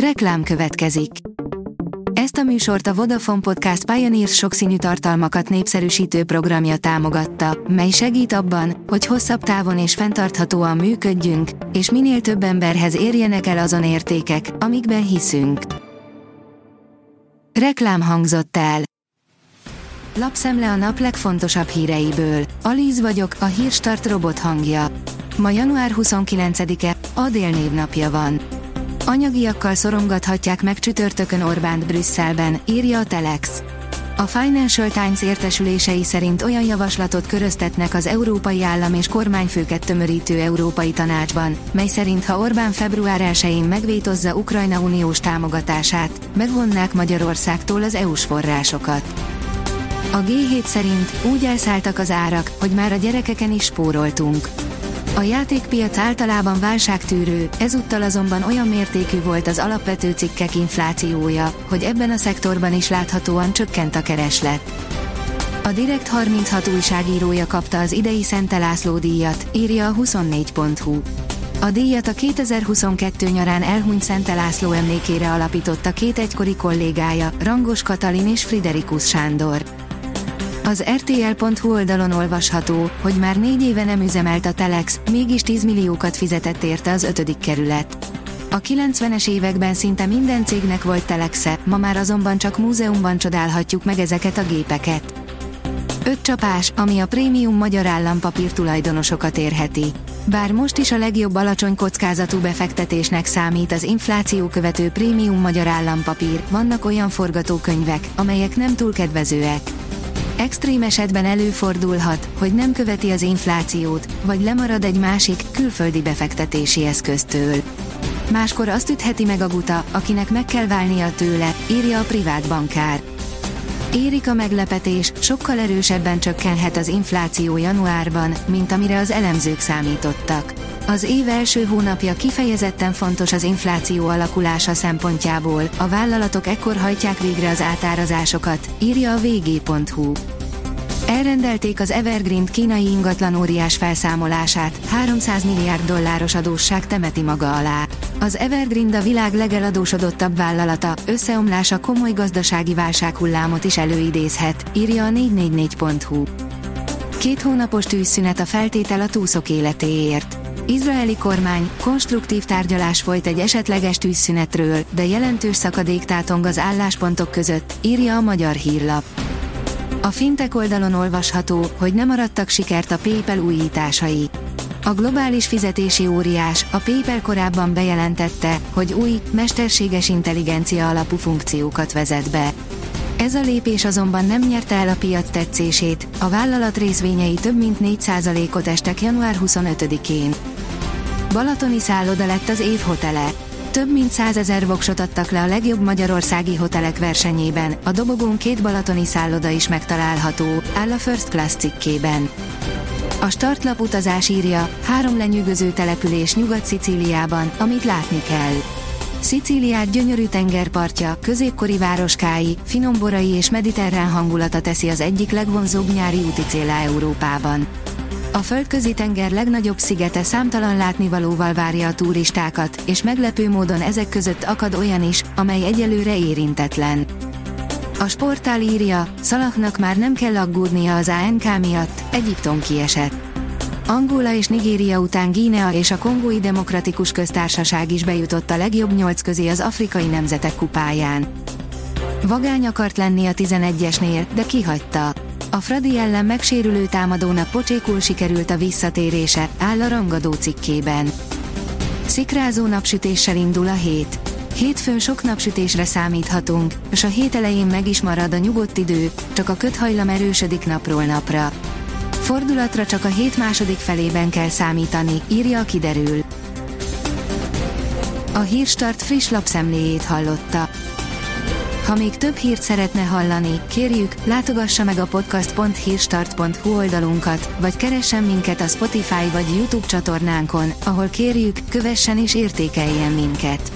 Reklám következik. Ezt a műsort a Vodafone Podcast Pioneers sokszínű tartalmakat népszerűsítő programja támogatta, mely segít abban, hogy hosszabb távon és fenntarthatóan működjünk, és minél több emberhez érjenek el azon értékek, amikben hiszünk. Reklám hangzott el. Lapszemle a nap legfontosabb híreiből. Alíz vagyok, a hírstart robot hangja. Ma január 29-e, Adél névnapja van. Anyagiakkal szorongathatják meg csütörtökön Orbánt Brüsszelben, írja a Telex. A Financial Times értesülései szerint olyan javaslatot köröztetnek az európai állam és kormányfőket tömörítő Európai Tanácsban, mely szerint ha Orbán február 1-én megvétozza Ukrajna uniós támogatását, megvonnák Magyarországtól az EU-s forrásokat. A G7 szerint úgy elszálltak az árak, hogy már a gyerekeken is spóroltunk. A játékpiac általában válságtűrő, ezúttal azonban olyan mértékű volt az alapvető cikkek inflációja, hogy ebben a szektorban is láthatóan csökkent a kereslet. A Direkt 36 újságírója kapta az idei Szente László díjat, írja a 24.hu. A díjat a 2022 nyarán elhunyt Szente László emlékére alapította két egykori kollégája, Rangos Katalin és Friderikus Sándor. Az RTL.hu oldalon olvasható, hogy már négy éve nem üzemelt a Telex, mégis 10 milliókat fizetett érte az ötödik kerület. A 90-es években szinte minden cégnek volt Telexe, ma már azonban csak múzeumban csodálhatjuk meg ezeket a gépeket. Öt csapás, ami a prémium magyar állampapír tulajdonosokat érheti. Bár most is a legjobb alacsony kockázatú befektetésnek számít az infláció követő prémium magyar állampapír, vannak olyan forgatókönyvek, amelyek nem túl kedvezőek. Extrém esetben előfordulhat, hogy nem követi az inflációt, vagy lemarad egy másik, külföldi befektetési eszköztől. Máskor azt ütheti meg a guta, akinek meg kell válnia tőle, írja a privát bankár. Érik a meglepetés, sokkal erősebben csökkenhet az infláció januárban, mint amire az elemzők számítottak. Az év első hónapja kifejezetten fontos az infláció alakulása szempontjából, a vállalatok ekkor hajtják végre az átárazásokat, írja a vg.hu. Elrendelték az Evergreen kínai ingatlan óriás felszámolását, 300 milliárd dolláros adósság temeti maga alá. Az Evergreen a világ legeladósodottabb vállalata, összeomlása komoly gazdasági válsághullámot is előidézhet, írja a 444.hu. Két hónapos tűzszünet a feltétel a túszok életéért. Izraeli kormány konstruktív tárgyalás folyt egy esetleges tűzszünetről, de jelentős szakadék tátong az álláspontok között, írja a magyar hírlap. A fintek oldalon olvasható, hogy nem maradtak sikert a PayPal újításai. A globális fizetési óriás, a PayPal korábban bejelentette, hogy új, mesterséges intelligencia alapú funkciókat vezet be. Ez a lépés azonban nem nyerte el a piac tetszését, a vállalat részvényei több mint 4%-ot estek január 25-én. Balatoni szálloda lett az év hotele. Több mint százezer voksot adtak le a legjobb magyarországi hotelek versenyében, a dobogón két balatoni szálloda is megtalálható, áll a First Class cikkében. A startlap utazás írja, három lenyűgöző település Nyugat-Szicíliában, amit látni kell. Szicíliát gyönyörű tengerpartja, középkori városkái, finomborai és mediterrán hangulata teszi az egyik legvonzóbb nyári úti célá Európában. A földközi tenger legnagyobb szigete számtalan látnivalóval várja a turistákat, és meglepő módon ezek között akad olyan is, amely egyelőre érintetlen. A sportál írja, Szalaknak már nem kell aggódnia az ANK miatt, Egyiptom kiesett. Angola és Nigéria után Guinea és a Kongói Demokratikus Köztársaság is bejutott a legjobb nyolc közé az afrikai nemzetek kupáján. Vagány akart lenni a 11-esnél, de kihagyta. A Fradi ellen megsérülő támadónak pocsékul sikerült a visszatérése, áll a rangadó cikkében. Szikrázó napsütéssel indul a hét. Hétfőn sok napsütésre számíthatunk, és a hét elején meg is marad a nyugodt idő, csak a köthajlam erősödik napról napra. Fordulatra csak a hét második felében kell számítani, írja a kiderül. A Hírstart friss lapszemléjét hallotta. Ha még több hírt szeretne hallani, kérjük, látogassa meg a podcast.hírstart.hu oldalunkat, vagy keressen minket a Spotify vagy YouTube csatornánkon, ahol kérjük, kövessen és értékeljen minket.